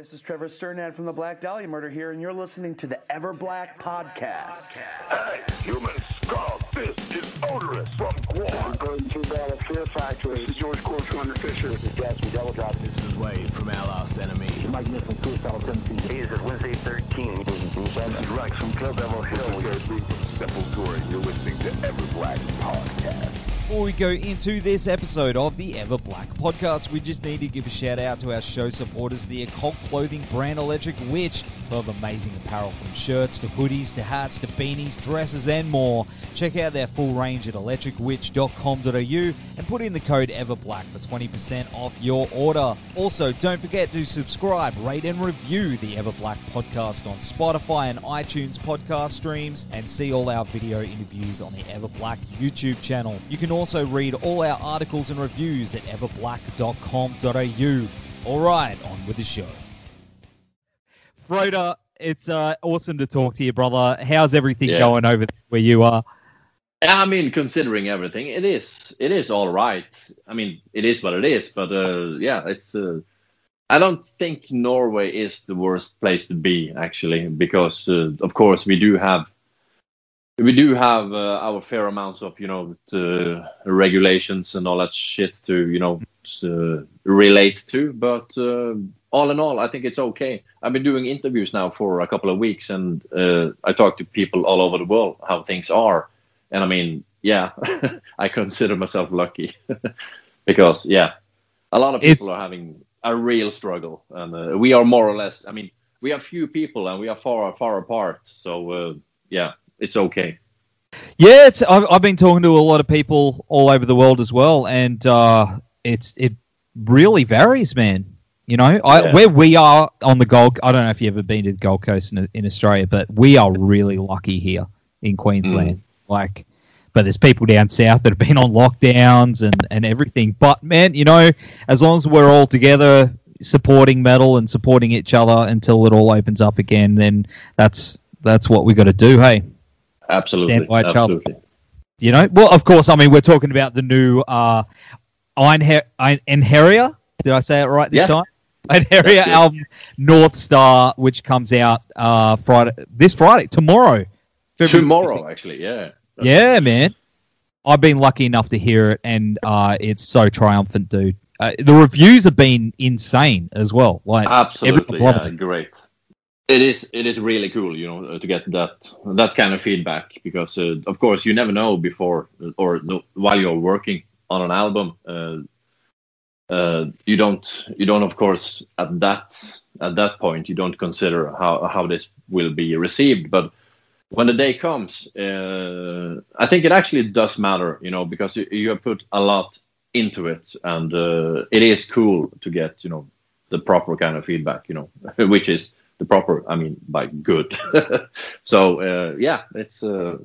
This is Trevor Strnad from the Black Dahlia Murder here, and you're listening to the Ever Black Podcast. Hey, humans, Carl, this is Oderus from GWAR. Going to Battle Fear Factory. This is George Corpsegrinder Fisher. This is Gatsby Double Drop. This is Wade from Our Last Enemy. Mike Nick from Suicidal Tendencies. Hey, this is Wednesday 13. This is Rex from Kill Devil Hill. This is Garrett Lee from Sepultura. You're listening to Ever Black Podcast. Before we go into this episode of the Ever Black podcast, we just need to give a shout out to our show supporters, the occult clothing brand Electric Witch, who have amazing apparel from shirts to hoodies to hats to beanies, dresses, and more. Check out their full range at electricwitch.com.au and put in the code EverBlack for 20% off your order. Also, don't forget to subscribe, rate, and review the EverBlack podcast on Spotify and iTunes podcast streams, and see all our video interviews on the EverBlack YouTube channel. You can also read all our articles and reviews at everblack.com.au. All right, on with the show. Frode, it's uh, awesome to talk to you, brother. How's everything Yeah. going over there where you are? I mean, considering everything, it is it is all right. I mean, it is what it is. But uh, yeah, it's. Uh, I don't think Norway is the worst place to be actually, because uh, of course we do have we do have uh, our fair amounts of you know the regulations and all that shit to you know to relate to. But uh, all in all, I think it's okay. I've been doing interviews now for a couple of weeks, and uh, I talk to people all over the world how things are. And I mean, yeah, I consider myself lucky because, yeah, a lot of people It's- are having a real struggle, and uh, we are more or less. I mean, we are few people, and we are far far apart. So uh, yeah, it's okay. Yeah, it's, I've, I've been talking to a lot of people all over the world as well, and uh, it's it really varies, man. You know, I, Yeah. where we are on the Gold, I don't know if you've ever been to the Gold Coast in, in Australia, but we are really lucky here in Queensland. Like, but there's people down south that have been on lockdowns and, and everything. But man, you know, as long as we're all together supporting metal and supporting each other until it all opens up again, then that's that's what we got to do. Hey. Absolutely, Stand by each other. You know, well, of course. I mean, we're talking about the new uh, Einher- Ein- Einherjer. Did I say it right this Yeah. time? Einherjer area album North Star, which comes out uh, Friday, this Friday, tomorrow. February Tomorrow, actually, yeah. 26th. Yeah, man. I've been lucky enough to hear it, and uh, it's so triumphant, dude. Uh, the reviews have been insane as well. Like Absolutely, yeah, it. great. It is. It is really cool, you know, uh, to get that that kind of feedback because, uh, of course, you never know before or no, while you're working on an album. Uh, you don't. You don't, of course, at that at that point, you don't consider how how this will be received. But when the day comes, uh, I think it actually does matter, you know, because you, you have put a lot into it, and uh, it is cool to get, you know, the proper kind of feedback, you know, which is the proper, I mean, by good. so uh, yeah, it's uh,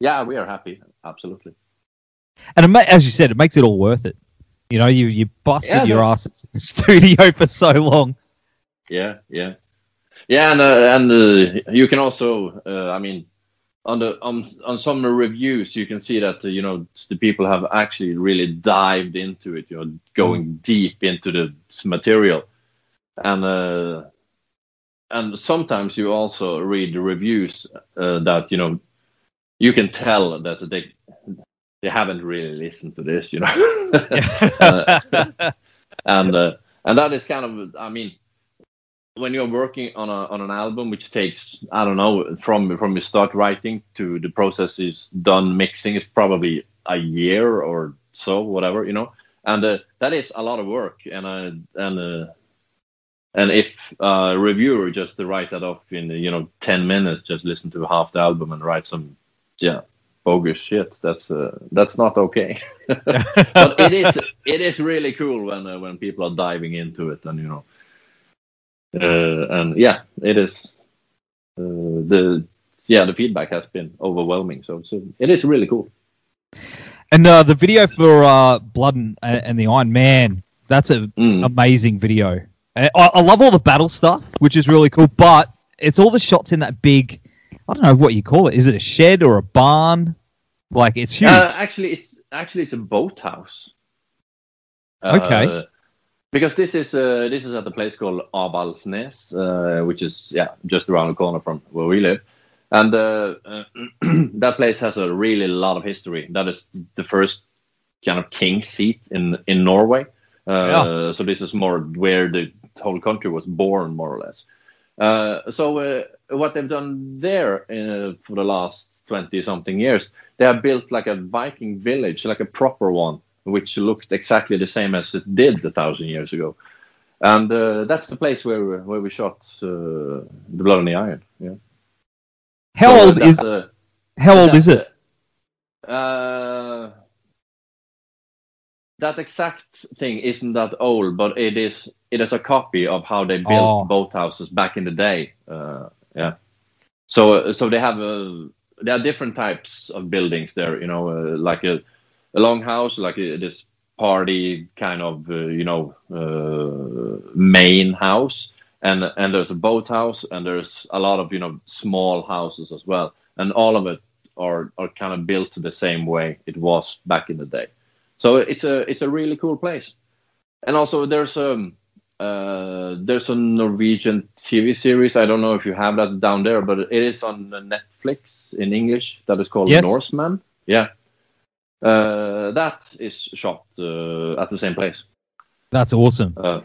yeah, we are happy, absolutely. And it as you said, it makes it all worth it. You know, you you busted Yeah, your ass in the studio for so long. Yeah, yeah, yeah, and uh, and uh, you can also, uh, I mean, on the on on some reviews, you can see that uh, you know the people have actually really dived into it, you know, going deep into the material, and uh, and sometimes you also read the reviews uh, that you know you can tell that they they haven't really listened to this, you know, Uh, and uh, and that is kind of, I mean when you're working on a on an album which takes I don't know from from you start writing to the process is done mixing is probably a year or so whatever you know? And uh, that is a lot of work and uh, and uh, and if a reviewer just to write that off in you know 10 minutes just listen to half the album and write some yeah bogus shit that's uh, that's not okay but it is it is really cool when uh, when people are diving into it and you know uh, and yeah, it is uh, the yeah the feedback has been overwhelming. So, so it is really cool. And uh, the video for uh, Blood and, and the Iron Man, that's an Mm. amazing video. I, I love all the battle stuff, which is really cool, but it's all the shots in that big, I don't know what you call it. Is it a shed or a barn? Like, it's huge. Uh, actually, it's actually it's a boathouse. Okay. Uh, because this is uh, this is at a place called Avaldsnes, uh, which is yeah just around the corner from where we live, and uh, uh, that place has a really lot of history. That is the first kind of king seat in in Norway. Uh, So this is more where the whole country was born, more or less. Uh, so uh, what they've done there uh, for the last 20 something years they have built like a viking village like a proper one which looked exactly the same as it did a thousand years ago and uh, that's the place where where we shot uh, the blood and the iron yeah how So old is uh, how old is it? Uh, that exact thing isn't that old, but it is it is a copy of how they built Oh. boathouses back in the day. Uh, yeah, so so they have uh, there are different types of buildings there. You know, uh, like a, a longhouse, like a, this party kind of uh, you know uh, main house, and and there's a boathouse, and there's a lot of you know small houses as well, and all of it are are kind of built the same way it was back in the day. So it's a it's a really cool place, and also there's a uh, there's a Norwegian TV series. I don't know if you have that down there, but it is on Netflix in English. That is called Yes. Norsemen. Yeah, uh, that is shot uh, at the same place. That's awesome. Uh,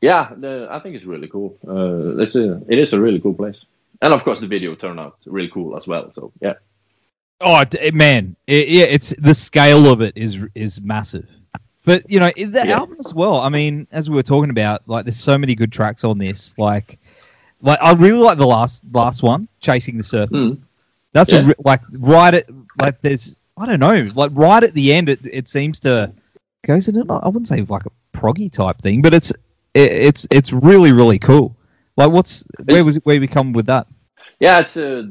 yeah, the, I think it's really cool. Uh, it's a, it is a really cool place, and of course the video turned out really cool as well. So yeah. Oh man, it, yeah, it's the scale of it is is massive. But you know, the Yeah. album as well. I mean, as we were talking about, like there's so many good tracks on this. Like, like I really like the last last one, "Chasing the Serpent." Mm. That's Yeah. a like right at like there's I don't know like right at the end. It it seems to goes in. I wouldn't say like a proggy type thing, but it's it, it's it's really really cool. Like, what's where was? Where we come with that? Yeah, it's uh,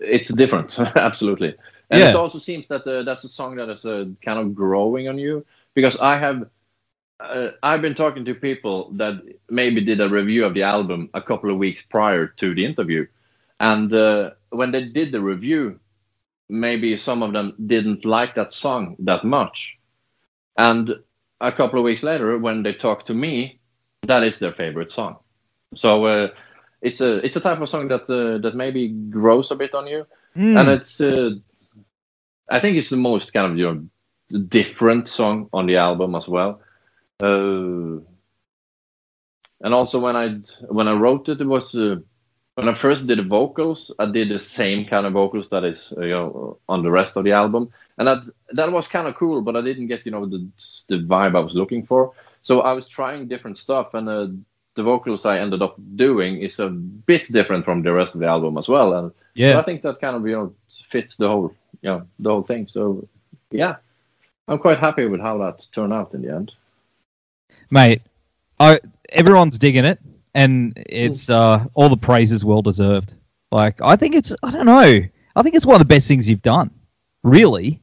it's different, absolutely. And Yeah. it also seems that uh, that's a song that is uh, kind of growing on you because I have uh, I've been talking to people that maybe did a review of the album a couple of weeks prior to the interview, and uh, when they did the review, maybe some of them didn't like that song that much, and a couple of weeks later, when they talk to me, that is their favorite song. So. It's a it's a type of song that uh, that maybe grows a bit on you, Mm. and it's uh, I think it's the most kind of you know different song on the album as well. Uh, and also when I when I wrote it, it was uh, when I first did the vocals, I did the same kind of vocals that is uh, you know on the rest of the album, and that that was kind of cool. But I didn't get you know the the vibe I was looking for. So I was trying different stuff, and uh, the vocals I ended up doing is a bit different from the rest of the album as well. And yeah, I think that kind of you know fits the whole you know the whole thing. So yeah, I'm quite happy with how that turned out in the end. mate. I everyone's digging it, and it's uh, all the praise is well deserved. Like I think it's I don't know. I think it's one of the best things you've done. Really?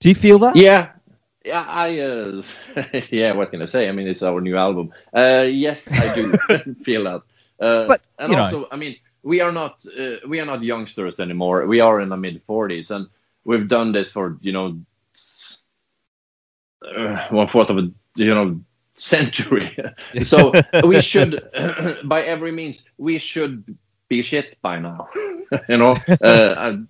Do you feel that? Yeah. Yeah, I uh, yeah. What can I say? I mean, it's our new album. Uh, yes, I do feel that. Uh, But, and you know- also, I mean, we are not uh, we are not youngsters anymore. We are in the mid forties, and we've done this for you know uh, one fourth of a you know century. so we should, by every means, we should be shit by now. you know, uh, and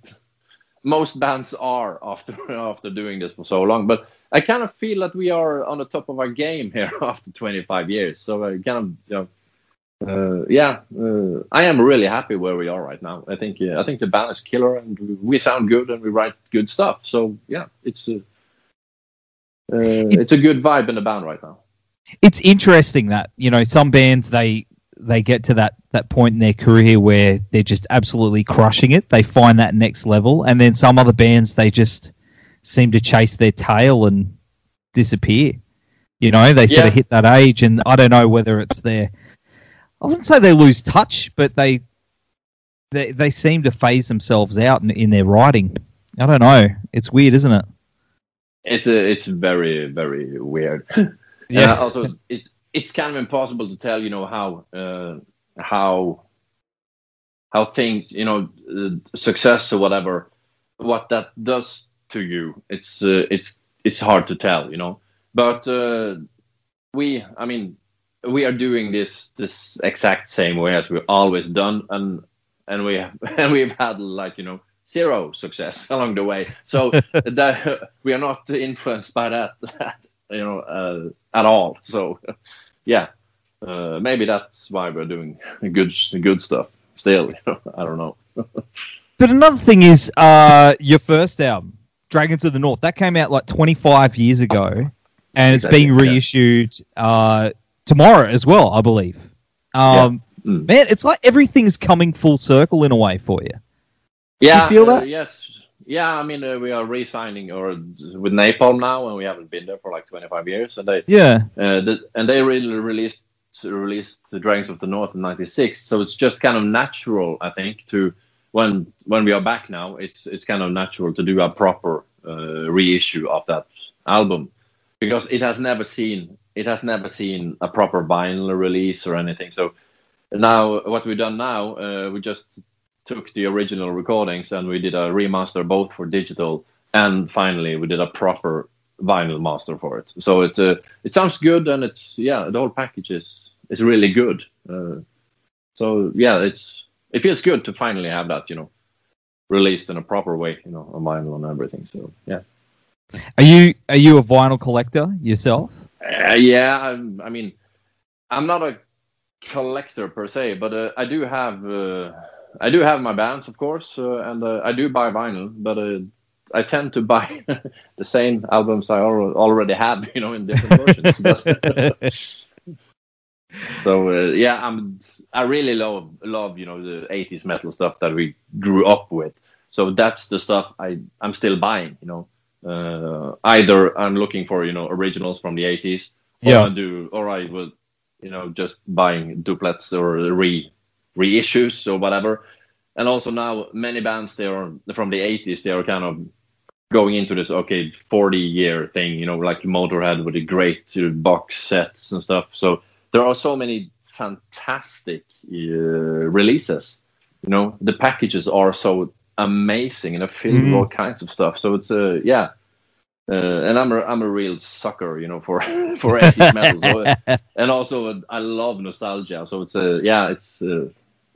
most bands are after after doing this for so long, but I kind of feel that we are on the top of our game here after 25 years. So I kind of, you know, uh, yeah, uh, I am really happy where we are right now. I think uh, I think the band is killer, and we sound good, and we write good stuff. So yeah, it's a uh, it's a good vibe in the band right now. It's interesting that you know some bands they they get to that that point in their career where they're just absolutely crushing it. They find that next level, and then some other bands they just seem to chase their tail and disappear. You know, they sort Yeah. of hit that age, and I don't know whether it's their I wouldn't say they lose touch, but they they they seem to phase themselves out in, in their writing. I don't know. It's weird, isn't it? It's a, it's very very weird. Yeah. yeah. also, it's it's kind of impossible to tell. You know how uh, how how things you know uh, success or whatever what that does to you. It's uh, it's it's hard to tell. You know, but uh, we I mean we are doing this this exact same way as we've always done, and and we have, and we've had like you know zero success along the way. So that we are not influenced by that, you know, uh, at all. So yeah, uh, maybe that's why we're doing good good stuff still. You know? I don't know. But another thing is uh, your first album, Dragons of the North, that came out like 25 years ago, and it's being reissued uh, tomorrow as well, I believe. Um, Mm. Man, it's like everything's coming full circle in a way for you. Yeah, you feel uh, that? yes. Yeah, I mean, uh, we are re-signing or with Napalm now, and we haven't been there for like 25 years. And they, Yeah. uh, the, and they really released released the Dragons of the North in '96. So it's just kind of natural, I think, to when when we are back now, it's it's kind of natural to do a proper uh, reissue of that album because it has never seen it has never seen a proper vinyl release or anything. So now what we've done now, uh, we just took the original recordings and we did a remaster both for digital and finally we did a proper vinyl master for it. So it uh, it sounds good and it's yeah the whole package is is really good. Uh, so yeah, it's it feels good to finally have that you know released in a proper way you know on vinyl and everything. So yeah. Are you are you a vinyl collector yourself? Uh, yeah, I'm, I mean, I'm not a collector per se, but uh, I do have uh, I do have my bands, of course, uh, and uh, I do buy vinyl, but uh, I tend to buy the same albums I al- already have, you know, in different versions. so uh, yeah, I'm I really love love you know the 80s metal stuff that we grew up with. So that's the stuff I I'm still buying, you know. Uh, either I'm looking for you know originals from the 80s, or Yeah. I do, or I will, you know, just buying duplets or re reissues or whatever. And also now many bands they are from the 80s. They are kind of going into this okay 40 year thing, you know, like Motorhead with the great box sets and stuff. So there are so many fantastic uh, releases. You know, the packages are so amazing and filled with Mhm. all kinds of stuff. So it's uh, yeah. Uh, and I'm a I'm a real sucker, you know, for for 80s metal. So, uh, and also uh, I love nostalgia. So it's uh, yeah, it's uh,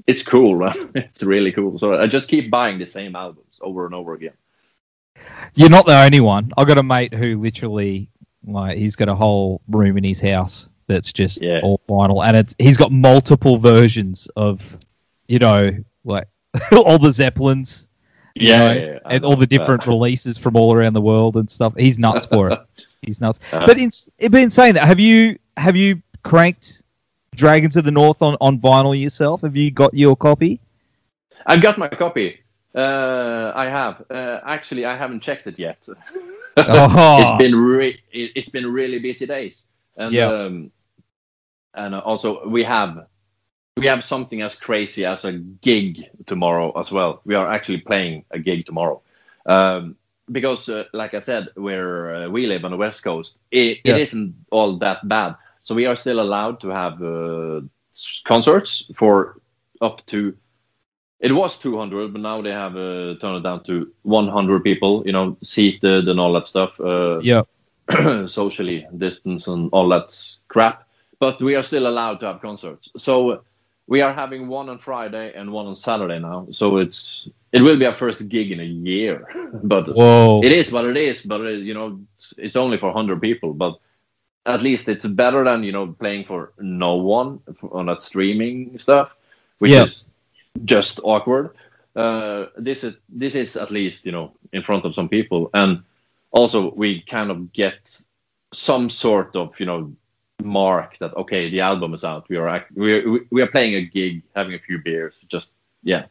it's cool. man. it's really cool. So I just keep buying the same albums over and over again. You're not the only one. I got a mate who literally like he's got a whole room in his house that's just Yeah. all vinyl, and it's he's got multiple versions of, you know, like all the Zeppelins, you Yeah, know, yeah. And all the different releases from all around the world and stuff. He's nuts for it. He's nuts. Uh-huh. But in, in saying that, have you have you cranked Dragons of the North on, on vinyl yourself? Have you got your copy? I've got my copy. Uh, I have. Uh, actually, I haven't checked it yet. Oh. It's been re- it, it's been really busy days, and Yeah. um, and also we have we have something as crazy as a gig tomorrow as well. We are actually playing a gig tomorrow, um, because uh, like I said, where uh, we live on the west coast, it, Yeah. it isn't all that bad. So we are still allowed to have uh, concerts for up to it was 200 but now they have uh, turned it down to 100 people you know seated and all that stuff uh, Yeah. socially distance and all that crap but we are still allowed to have concerts so we are having one on friday and one on saturday now so it's it will be our first gig in a year but Whoa. it is what it is but uh, you know it's, it's only for 100 people but at least it's better than you know playing for no one on that streaming stuff which Yeah. is just awkward uh, this is this is at least you know in front of some people and also we kind of get some sort of you know mark that okay the album is out we are act- we are, we are playing a gig having a few beers just yeah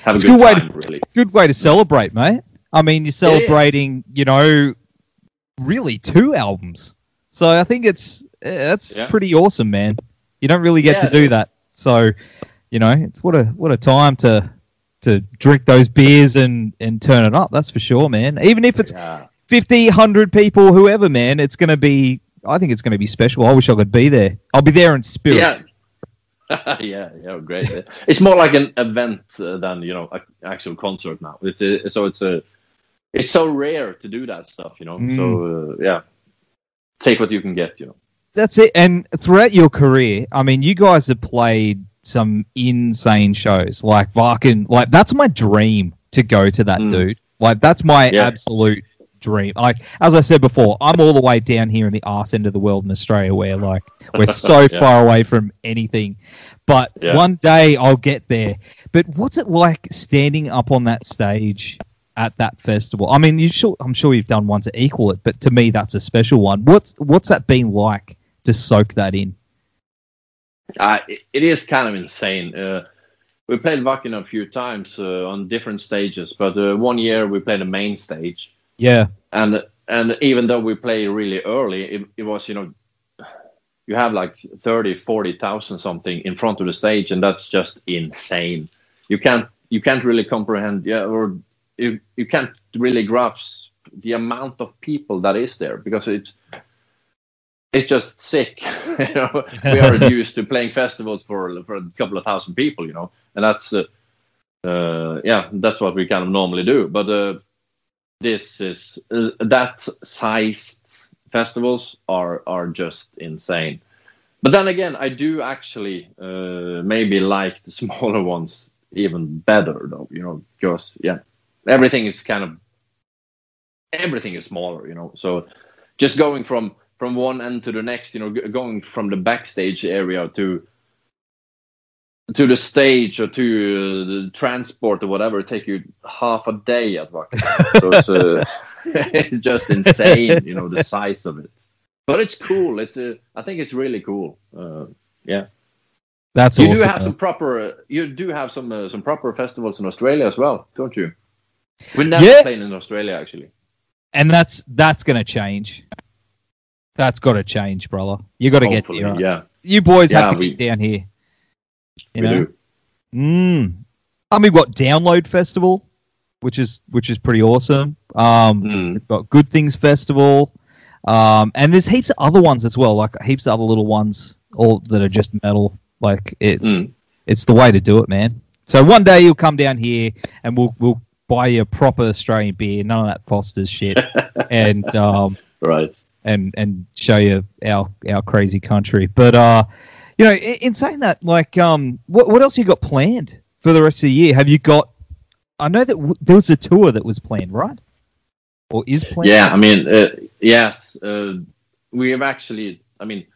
have It's a good, good way time to- really good way to celebrate, mate. I mean, you're Yeah, yeah. celebrating, you know, really two albums. So I think it's eh, that's Yeah. pretty awesome, man. You don't really get Yeah, to do that. So, you know, it's what a what a time to to drink those beers and and turn it up. That's for sure, man. Even if it's Yeah. 50, 100 people, whoever, man, it's going to be. I think it's going to be special. I wish I could be there. I'll be there in spirit. Yeah. yeah, yeah, great. It's more like an event uh, than you know an actual concert now. It's uh, so it's a it's so rare to do that stuff, you know. So uh, yeah, take what you can get, you know. That's it. And throughout your career, I mean, you guys have played some insane shows. Like Wacken, like that's my dream to go to that Mm. dude. Like that's my Yeah. absolute dream. Like as I said before, I'm all the way down here in the arse end of the world in Australia, where like we're so Yeah. far away from anything. But Yeah. one day I'll get there. But what's it like standing up on that stage at that festival? I mean, you sure I'm sure you've done one to equal it, but to me that's a special one. What's what's that been like to soak that in? Uh, it, it is kind of insane. Uh, we played Wacken a few times uh, on different stages, but uh, one year we played the main stage, Yeah. and and even though we play really early, it, it was you know you have like 30, 40,000 something in front of the stage, and that's just insane. You can't you can't really comprehend, yeah, or you you can't really grasp the amount of people that is there because it's it's just sick. you know, we are used to playing festivals for for a couple of thousand people, you know, and that's uh, uh, yeah, that's what we kind of normally do. But uh, this is uh, that sized festivals are are just insane. But then again, I do actually uh, maybe like the smaller ones even better, though. You know, because yeah, everything is kind of everything is smaller. You know, so just going from from one end to the next, you know, going from the backstage area to to the stage or to uh, the transport or whatever take you half a day at Wacken. so it's, uh, it's just insane, you know, the size of it. But it's cool. It's uh, I think it's really cool. Uh, yeah, That's you awesome. do have man. some proper. Uh, you do have some uh, some proper festivals in Australia as well, don't you? We're never Yeah. played in Australia actually. and that's that's going to change. That's got to change, brother. You got to get Hopefully, here. yeah, You boys have Yeah, to we- get down here. You we know. do. Mm. I mean, we've got Download Festival, which is which is pretty awesome. Um, Mm. We've got Good Things Festival, um, and there's heaps of other ones as well, like heaps of other little ones, all that are just metal. Like it's Mm. it's the way to do it, man. So one day you'll come down here and we'll we'll buy you a proper Australian beer, none of that Foster's shit, and um, Right. and and show you our our crazy country. But uh, you know, in, in saying that, like, um, what what else you got planned for the rest of the year? Have you got? I know that w- there was a tour that was planned, right? Or is planned? Yeah, I mean, uh, yes, uh, we have actually. I mean,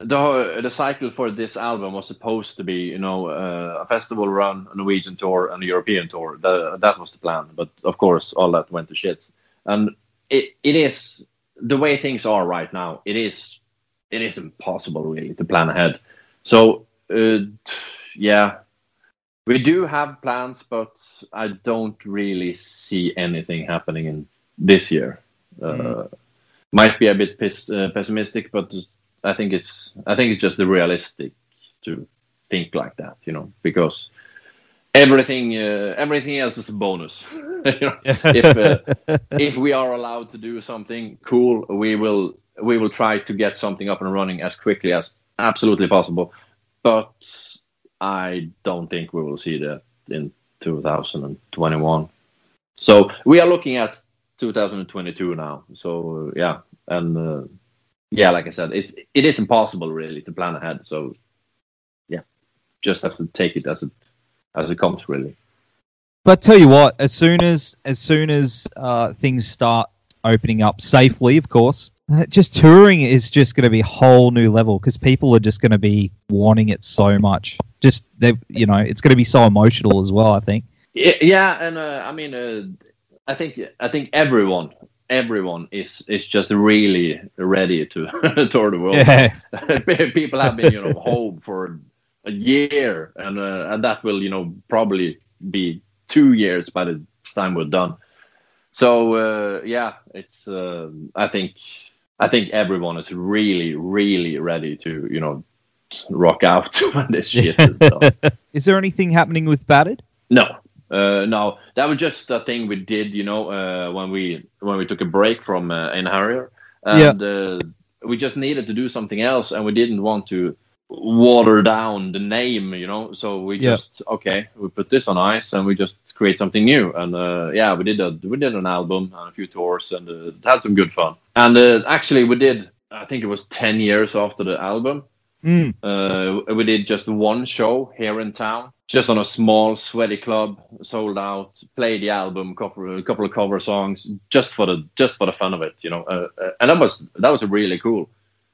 the the cycle for this album was supposed to be, you know, uh, a festival run, a Norwegian tour, and a European tour. The, that was the plan, but of course, all that went to shits. And it it is the way things are right now. It is it is impossible really to plan ahead. So uh, yeah, we do have plans, but I don't really see anything happening in this year. Uh, Might be a bit uh, pessimistic, but I think it's I think it's just the realistic to think like that, you know, because everything uh, everything else is a bonus. you know, if uh, if we are allowed to do something cool, we will we will try to get something up and running as quickly as absolutely possible. But I don't think we will see that in 2021. So we are looking at 2022 now. So yeah, and uh, yeah, like I said, it's it is impossible really to plan ahead. So yeah, just have to take it as it as it comes really. But tell you what, as soon as as soon as uh, things start opening up safely, of course, just touring is just going to be a whole new level because people are just going to be wanting it so much. Just they, you know, it's going to be so emotional as well. I think. Yeah, and uh, I mean, uh, I think I think everyone everyone is is just really ready to tour the world. Yeah. People have been you know home for a year, and uh, and that will you know probably be two years by the time we're done. So uh, yeah, it's uh, I think I think everyone is really, really ready to, you know, rock out when this shit is done. Is there anything happening with Battered? No, uh, no, that was just a thing we did, you know, uh, when we when we took a break from uh, Einherjer, and uh, we just needed to do something else, and we didn't want to water down the name, you know. So we Yeah. just okay, we put this on ice, and we just create something new. And uh, yeah, we did a we did an album and a few tours, and uh, had some good fun. And uh, actually, we did. I think it was ten years after the album. Mm. Uh, we did just one show here in town, just on a small, sweaty club, sold out. Played the album, cover, a couple of cover songs, just for the just for the fun of it, you know. Uh, uh, and that was that was really cool.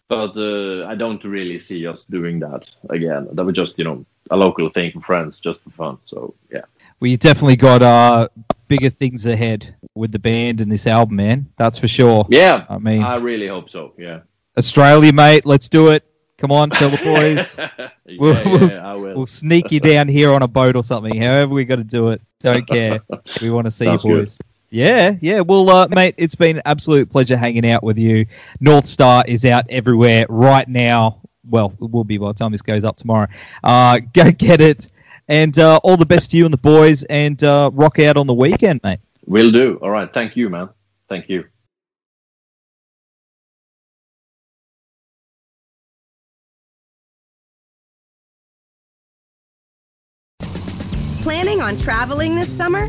But uh, I don't really see us doing that again. That was just you know a local thing for friends, just for fun. So yeah, You definitely got uh, bigger things ahead with the band and this album, man. That's for sure. yeah. I mean, I really hope so. Yeah. Australia, mate. Let's do it. Come on, tell the boys. We'll- yeah, we'll- yeah, I will. We'll sneak you down here on a boat or something. However, we got to do it. Don't care. We want to see Sounds you good. boys. Yeah, yeah. Well, uh, mate, it's been an absolute pleasure hanging out with you. North Star is out everywhere right now. Well, it will be by the time this goes up tomorrow. Uh, go get it. And uh, all the best to you and the boys, and uh, rock out on the weekend, mate. Will do. All right. Thank you, man. Thank you. Planning on traveling this summer?